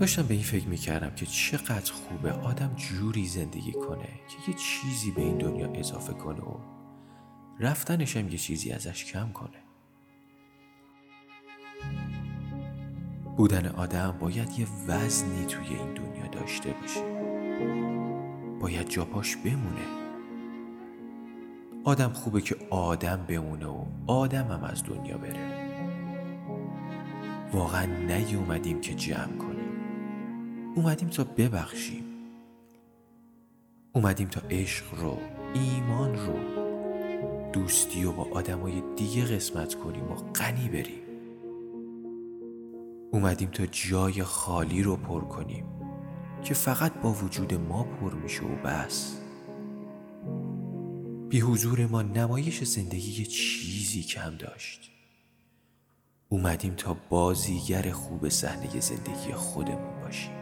داشتم به این فکر می‌کردم که چقدر خوبه آدم جوری زندگی کنه که یه چیزی به این دنیا اضافه کنه و رفتنش هم یه چیزی ازش کم کنه. بودن آدم باید یه وزنی توی این دنیا داشته باشه. باید جاپاش بمونه. آدم خوبه که آدم بمونه و آدم هم از دنیا بره. واقعا نیومدیم که جمع کنیم. اومدیم تا ببخشیم. اومدیم تا عشق رو ایمان رو دوستی و با آدمای دیگه قسمت کنیم و غنی بریم. اومدیم تا جای خالی رو پر کنیم که فقط با وجود ما پر میشه و بس. بی حضور ما نمایش زندگی یه چیزی کم داشت. اومدیم تا بازیگر خوب صحنه زندگی خودمون باشیم.